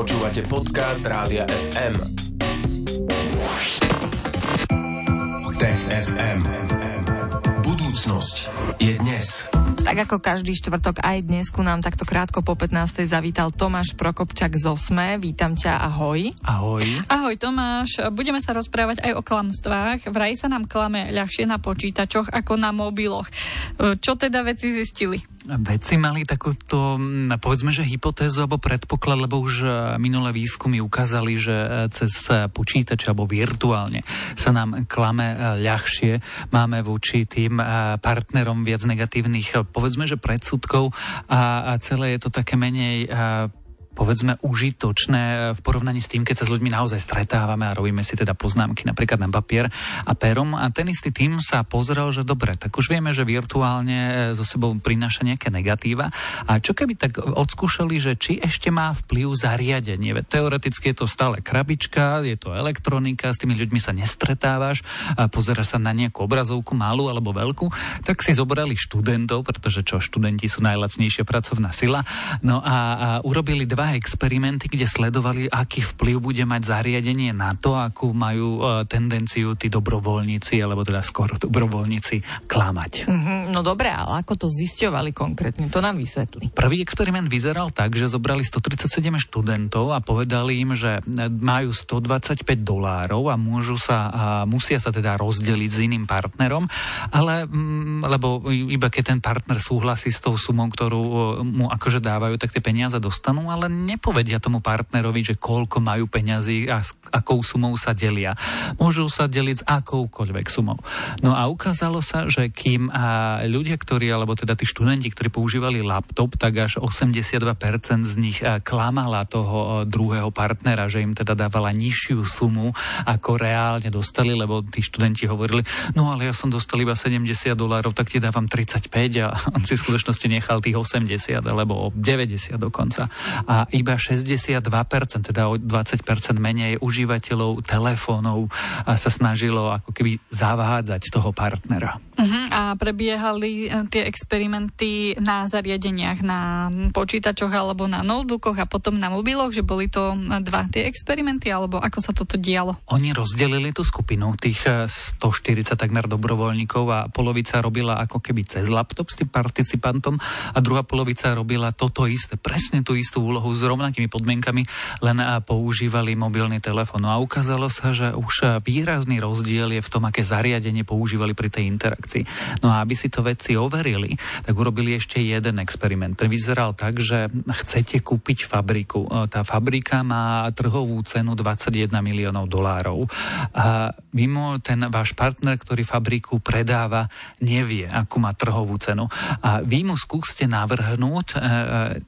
Počúvate podcast Rádia FM. Tech FM. Budúcnosť je dnes. Tak ako každý štvrtok aj dnes ku nám takto krátko po 15. zavítal Tomáš Prokopčak z Osme. Vítam ťa, ahoj. Ahoj. Ahoj Tomáš, budeme sa rozprávať aj o klamstvách. Vraj sa nám klame ľahšie na počítačoch ako na mobiloch. Čo teda veci zistili? Vedci mali takúto, povedzme, že hypotézu alebo predpoklad, lebo už e, minulé výskumy ukázali, že e, cez e, počítače alebo virtuálne sa nám klame ľahšie. Máme voči tým partnerom viac negatívnych, povedzme, že predsudkov a celé je to také menej povedzme užitočné v porovnaní s tým, keď sa s ľuďmi naozaj stretávame a robíme si teda poznámky napríklad na papier a perom. A ten istý tým sa pozrel, že dobre, tak už vieme, že virtuálne so sebou prináša nejaké negatíva. A čo keby tak odskúšali, že či ešte má vplyv zariadenie? Veď teoreticky je to stále krabička, je to elektronika, s tými ľuďmi sa nestretávaš, a pozeráš sa na nejakú obrazovku malú alebo veľkú, tak si zobrali študentov, pretože čo, študenti sú najlacnejšia pracovná sila, no a, a urobili dva experimenty, kde sledovali, aký vplyv bude mať zariadenie na to, akú majú uh, tendenciu tí dobrovoľníci, alebo teda skoro dobrovoľníci klamať. Mm-hmm, no dobre, ale ako to zisťovali konkrétne? To nám vysvetli. Prvý experiment vyzeral tak, že zobrali 137 študentov a povedali im, že majú 125 dolárov a môžu sa, a musia sa teda rozdeliť s iným partnerom, ale mm, lebo iba keď ten partner súhlasí s tou sumou, ktorú mu akože dávajú, tak tie peniaze dostanú, ale nepovedia tomu partnerovi, že koľko majú peňazí a akou sumou sa delia. Môžu sa deliť s akoukoľvek sumou. No a ukázalo sa, že kým ľudia, ktorí, alebo teda tí študenti, ktorí používali laptop, tak až 82% z nich klamala toho druhého partnera, že im teda dávala nižšiu sumu, ako reálne dostali, lebo tí študenti hovorili, no ale ja som dostal iba 70 dolárov, tak ti dávam 35 a on si v skutočnosti nechal tých 80 alebo 90 dokonca. A iba 62%, teda o 20% menej užívateľov telefónov sa snažilo ako keby zavádzať toho partnera. Uh-huh. A prebiehali e, tie experimenty na zariadeniach, na počítačoch alebo na notebookoch a potom na mobiloch, že boli to dva tie experimenty, alebo ako sa toto dialo? Oni rozdelili tú skupinu, tých 140 e, takmer dobrovoľníkov a polovica robila ako keby cez laptop s tým participantom a druhá polovica robila toto isté, presne tú istú úlohu s rovnakými podmienkami, len používali mobilný telefón. No a ukázalo sa, že už výrazný rozdiel je v tom, aké zariadenie používali pri tej interakcii. No a aby si to vedci overili, tak urobili ešte jeden experiment. Ten vyzeral tak, že chcete kúpiť fabriku. Tá fabrika má trhovú cenu 21 miliónov dolárov. A mimo ten váš partner, ktorý fabriku predáva, nevie, akú má trhovú cenu. A vy mu skúste navrhnúť e, e,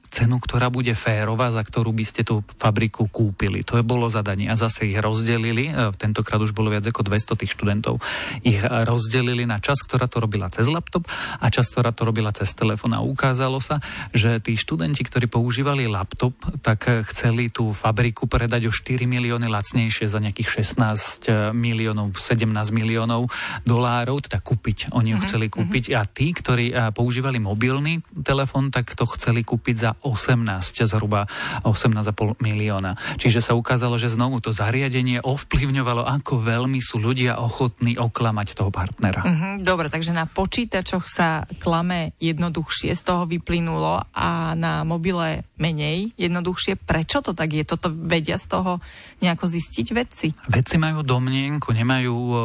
cenu, ktorá bude férová Rova, za ktorú by ste tú fabriku kúpili. To je bolo zadanie a zase ich rozdelili, e, tentokrát už bolo viac ako 200 tých študentov, ich rozdelili na čas, ktorá to robila cez laptop a čas, ktorá to robila cez telefón a ukázalo sa, že tí študenti, ktorí používali laptop, tak chceli tú fabriku predať o 4 milióny lacnejšie za nejakých 16 e, miliónov, 17 miliónov dolárov, teda kúpiť. Oni ho mm-hmm. chceli kúpiť a tí, ktorí e, používali mobilný telefón, tak to chceli kúpiť za 18 zhruba 18,5 milióna. Čiže sa ukázalo, že znovu to zariadenie ovplyvňovalo, ako veľmi sú ľudia ochotní oklamať toho partnera. Mm-hmm, dobre, takže na počítačoch sa klame jednoduchšie, z toho vyplynulo a na mobile menej jednoduchšie. Prečo to tak je? Toto vedia z toho nejako zistiť vedci? Vedci majú domnienku, nemajú uh,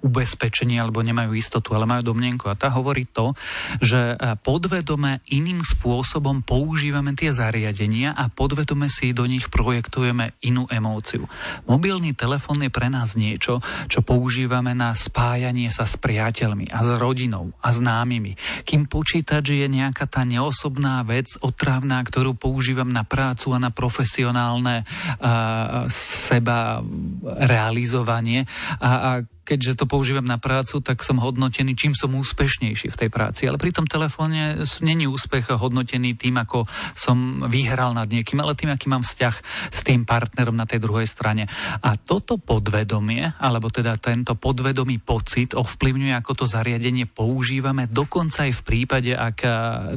ubezpečenie alebo nemajú istotu, ale majú domnenku. A tá hovorí to, že e, podvedome iným spôsobom používame tie zariadenia a podvedome si do nich projektujeme inú emóciu. Mobilný telefón je pre nás niečo, čo používame na spájanie sa s priateľmi a s rodinou a známymi. Kým počítač je nejaká tá neosobná vec, otrávna, ktorú používam na prácu a na profesionálne uh, seba realizovanie a, a keďže to používam na prácu, tak som hodnotený, čím som úspešnejší v tej práci. Ale pri tom telefóne není úspech hodnotený tým, ako som vyhral nad niekým, ale tým, aký mám vzťah s tým partnerom na tej druhej strane. A toto podvedomie, alebo teda tento podvedomý pocit ovplyvňuje, ako to zariadenie používame, dokonca aj v prípade, ak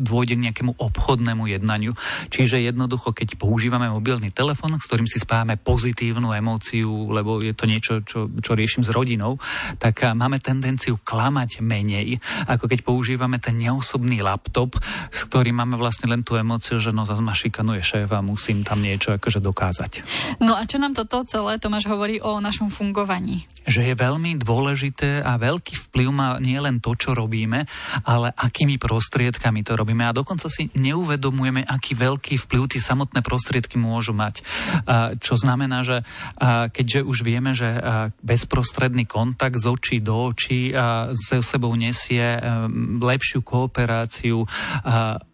dôjde k nejakému obchodnému jednaniu. Čiže jednoducho, keď používame mobilný telefón, s ktorým si spáme pozitívnu emóciu, lebo je to niečo, čo, čo riešim s rodinou, tak máme tendenciu klamať menej, ako keď používame ten neosobný laptop, s ktorým máme vlastne len tú emóciu, že no zase ma šikanuje šéf a musím tam niečo akože dokázať. No a čo nám toto celé, Tomáš, hovorí o našom fungovaní? Že je veľmi dôležité a veľký vplyv má nielen to, čo robíme, ale akými prostriedkami to robíme. A dokonca si neuvedomujeme, aký veľký vplyv tie samotné prostriedky môžu mať. Čo znamená, že keďže už vieme, že bezprostredný kontakt z očí do očí so sebou nesie lepšiu kooperáciu,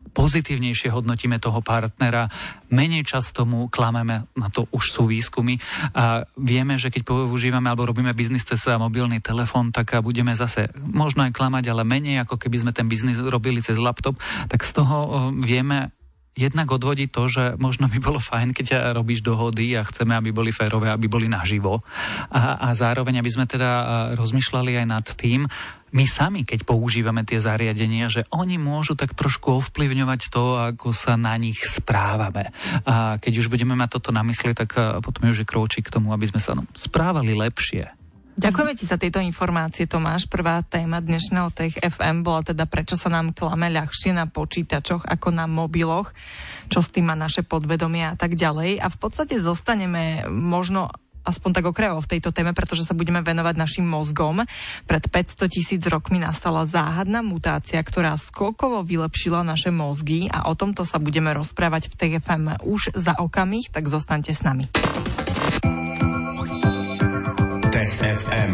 pozitívnejšie hodnotíme toho partnera, menej často mu klameme, na to už sú výskumy. A vieme, že keď používame alebo robíme biznis cez mobilný telefón, tak budeme zase možno aj klamať, ale menej ako keby sme ten biznis robili cez laptop, tak z toho vieme jednak odvodí to, že možno by bolo fajn, keď robíš dohody a chceme, aby boli férové, aby boli naživo. A, a zároveň, aby sme teda rozmýšľali aj nad tým, my sami, keď používame tie zariadenia, že oni môžu tak trošku ovplyvňovať to, ako sa na nich správame. A keď už budeme mať toto na mysli, tak potom je už krôčik k tomu, aby sme sa no, správali lepšie. Ďakujeme ti za tieto informácie, Tomáš. Prvá téma dnešného Tech FM bola teda, prečo sa nám klame ľahšie na počítačoch ako na mobiloch, čo s tým má naše podvedomie a tak ďalej. A v podstate zostaneme možno aspoň tak okrajovo v tejto téme, pretože sa budeme venovať našim mozgom. Pred 500 tisíc rokmi nastala záhadná mutácia, ktorá skokovo vylepšila naše mozgy a o tomto sa budeme rozprávať v TFM už za okamih, tak zostaňte s nami. FM.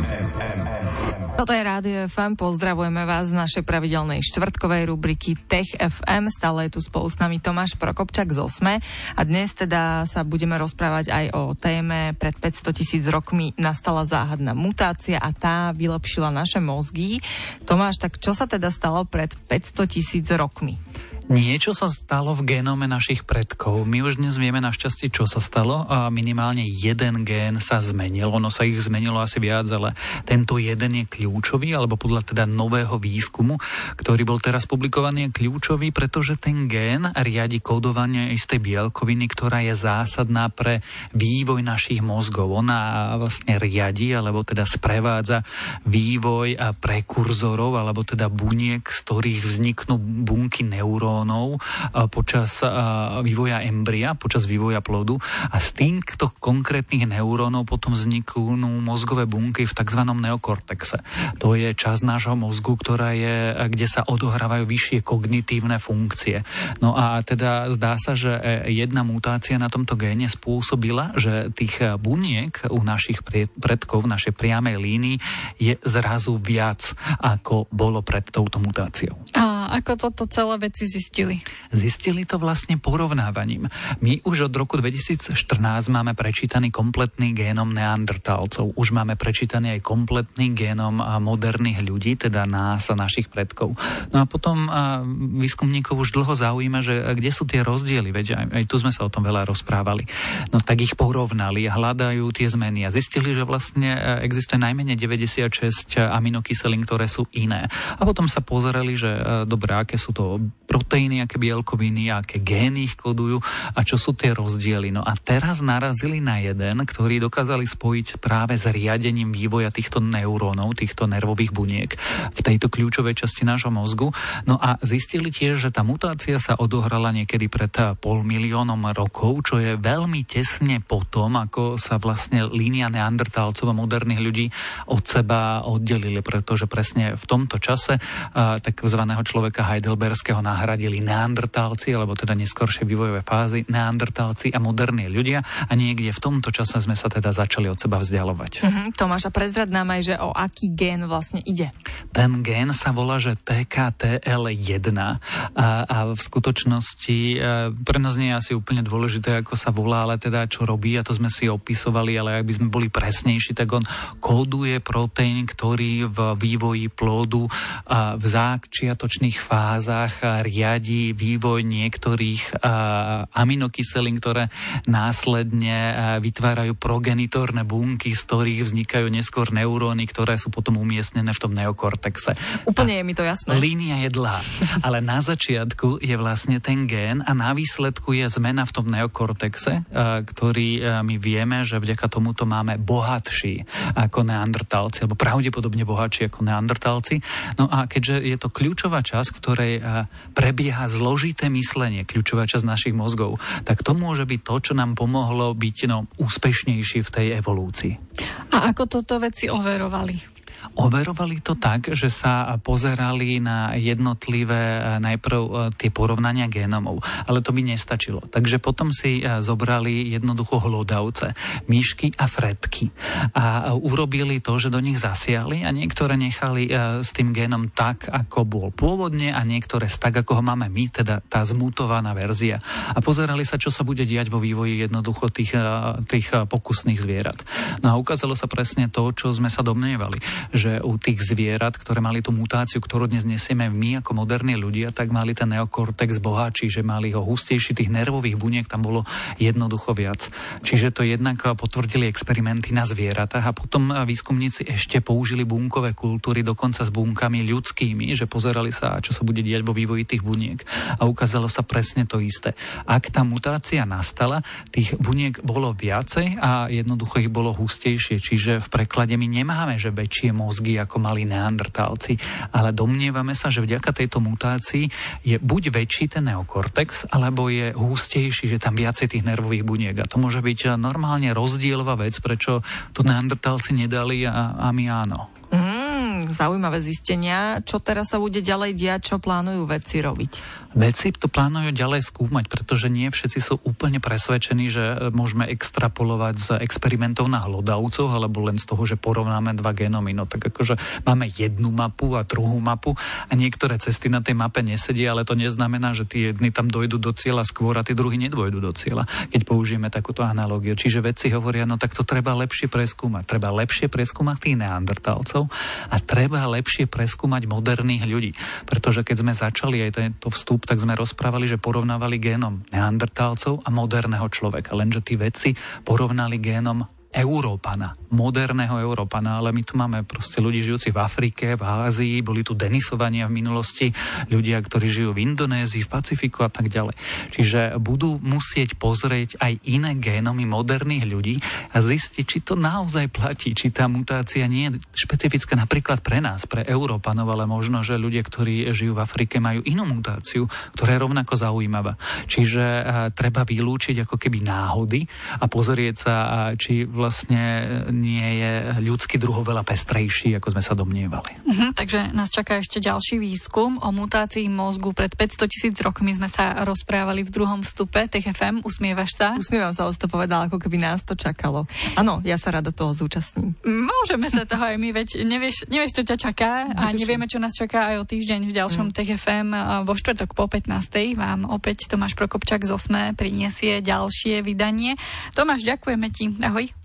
Toto je Rádio FM, pozdravujeme vás z našej pravidelnej štvrtkovej rubriky Tech FM. Stále je tu spolu s nami Tomáš Prokopčak z Osme a dnes teda sa budeme rozprávať aj o téme pred 500 tisíc rokmi nastala záhadná mutácia a tá vylepšila naše mozgy. Tomáš, tak čo sa teda stalo pred 500 tisíc rokmi? Niečo sa stalo v genome našich predkov. My už dnes vieme našťastie, čo sa stalo. A minimálne jeden gén sa zmenil. Ono sa ich zmenilo asi viac, ale tento jeden je kľúčový, alebo podľa teda nového výskumu, ktorý bol teraz publikovaný, je kľúčový, pretože ten gén riadi kódovanie istej bielkoviny, ktorá je zásadná pre vývoj našich mozgov. Ona vlastne riadi, alebo teda sprevádza vývoj prekurzorov, alebo teda buniek, z ktorých vzniknú bunky neurón neurónov počas vývoja embria, počas vývoja plodu a z týchto konkrétnych neurónov potom vzniknú mozgové bunky v tzv. neokortexe. To je časť nášho mozgu, ktorá je, kde sa odohrávajú vyššie kognitívne funkcie. No a teda zdá sa, že e, jedna mutácia na tomto géne spôsobila, že tých buniek u našich predkov v našej priamej línii je zrazu viac, ako bolo pred touto mutáciou. A ako toto celé veci zistili? Zistili to vlastne porovnávaním. My už od roku 2014 máme prečítaný kompletný génom neandertálcov. Už máme prečítaný aj kompletný génom moderných ľudí, teda nás a našich predkov. No a potom výskumníkov už dlho zaujíma, že kde sú tie rozdiely, veď aj, aj tu sme sa o tom veľa rozprávali. No tak ich porovnali a hľadajú tie zmeny a zistili, že vlastne existuje najmenej 96 aminokyselín, ktoré sú iné. A potom sa pozerali, že dobre, aké sú to proteíny, aké bielkoviny, aké gény ich kodujú a čo sú tie rozdiely. No a teraz narazili na jeden, ktorý dokázali spojiť práve s riadením vývoja týchto neurónov, týchto nervových buniek v tejto kľúčovej časti nášho mozgu. No a zistili tiež, že tá mutácia sa odohrala niekedy pred pol miliónom rokov, čo je veľmi tesne potom, ako sa vlastne línia neandertálcov a moderných ľudí od seba oddelili, pretože presne v tomto čase takzvaného človeka Heidelberského nahradil zaradili neandertálci, alebo teda neskoršie vývojové fázy, neandertálci a moderní ľudia a niekde v tomto čase sme sa teda začali od seba vzdialovať. Mm-hmm. Tomáš, a prezrad nám aj, že o aký gén vlastne ide. Ten gén sa volá, že TKTL1 a, a v skutočnosti e, pre nás nie je asi úplne dôležité, ako sa volá, ale teda čo robí a to sme si opisovali, ale ak by sme boli presnejší, tak on kóduje proteín, ktorý v vývoji plódu a v záčiatočných fázach riadi vývoj niektorých aminokyselín, ktoré následne vytvárajú progenitórne bunky, z ktorých vznikajú neskôr neuróny, ktoré sú potom umiestnené v tom neokortexe. Úplne a je mi to jasné. Línia je dlhá, ale na začiatku je vlastne ten gén a na výsledku je zmena v tom neokortexe, ktorý my vieme, že vďaka tomuto máme bohatší ako neandertálci, alebo pravdepodobne bohatší ako neandertálci. No a keďže je to kľúčová časť, ktorej prebieha zložité myslenie, kľúčová časť našich mozgov, tak to môže byť to, čo nám pomohlo byť no, úspešnejší v tej evolúcii. A ako toto veci overovali? Overovali to tak, že sa pozerali na jednotlivé e, najprv e, tie porovnania génomov, ale to by nestačilo. Takže potom si e, zobrali jednoducho hlodavce, myšky a fretky a urobili to, že do nich zasiali a niektoré nechali s tým génom tak, ako bol pôvodne a niektoré tak, ako ho máme my, teda tá zmutovaná verzia. A pozerali sa, čo sa bude diať vo vývoji jednoducho tých, tých pokusných zvierat. No a ukázalo sa presne to, čo sme sa domnievali, že u tých zvierat, ktoré mali tú mutáciu, ktorú dnes nesieme my ako moderní ľudia, tak mali ten neokortex bohatší, že mali ho hustejší, tých nervových buniek tam bolo jednoducho viac. Čiže to jednak potvrdili experimenty na zvieratách a potom výskumníci ešte použili bunkové kultúry dokonca s bunkami ľudskými, že pozerali sa, čo sa bude diať vo vývoji tých buniek. A ukázalo sa presne to isté. Ak tá mutácia nastala, tých buniek bolo viacej a jednoducho ich bolo hustejšie. Čiže v preklade my nemáme, že väčšie mozgy, ako mali neandertálci. Ale domnievame sa, že vďaka tejto mutácii je buď väčší ten neokortex, alebo je hustejší, že tam viacej tých nervových buniek. A to môže byť normálne rozdielová vec, prečo to neandertálci nedali a, a my áno. Mm, zaujímavé zistenia. Čo teraz sa bude ďalej diať, čo plánujú vedci robiť? Veci to plánujú ďalej skúmať, pretože nie všetci sú úplne presvedčení, že e, môžeme extrapolovať z experimentov na hlodavcoch, alebo len z toho, že porovnáme dva genómy. No tak akože máme jednu mapu a druhú mapu a niektoré cesty na tej mape nesedia, ale to neznamená, že tí jedni tam dojdu do cieľa skôr a tí druhí nedôjdu do cieľa, keď použijeme takúto analogiu. Čiže vedci hovoria, no tak to treba lepšie preskúmať. Treba lepšie preskúmať tých neandertálcov a treba lepšie preskúmať moderných ľudí. Pretože keď sme začali aj tento vstup tak sme rozprávali, že porovnávali génom neandertálcov a moderného človeka. Lenže tí vedci porovnali génom Európana, moderného Európana, ale my tu máme proste ľudí žijúci v Afrike, v Ázii, boli tu denisovania v minulosti, ľudia, ktorí žijú v Indonézii, v Pacifiku a tak ďalej. Čiže budú musieť pozrieť aj iné génomy moderných ľudí a zistiť, či to naozaj platí, či tá mutácia nie je špecifická napríklad pre nás, pre Európanov, ale možno, že ľudia, ktorí žijú v Afrike, majú inú mutáciu, ktorá je rovnako zaujímavá. Čiže treba vylúčiť ako keby náhody a pozrieť sa, či vlastne vlastne nie je ľudský druh veľa pestrejší, ako sme sa domnievali. Uh-huh, takže nás čaká ešte ďalší výskum o mutácii mozgu. Pred 500 tisíc rokmi sme sa rozprávali v druhom vstupe TFM. Usmievaš sa? Usmievam sa, to povedal, ako keby nás to čakalo. Áno, ja sa rada toho zúčastním. Môžeme sa toho aj my, veď nevieš, nevieš čo ťa čaká a nevieme, čo nás čaká aj o týždeň v ďalšom mm. TFM. Vo štvrtok po 15. vám opäť Tomáš Prokopčak z Osme priniesie ďalšie vydanie. Tomáš, ďakujeme ti. Ahoj.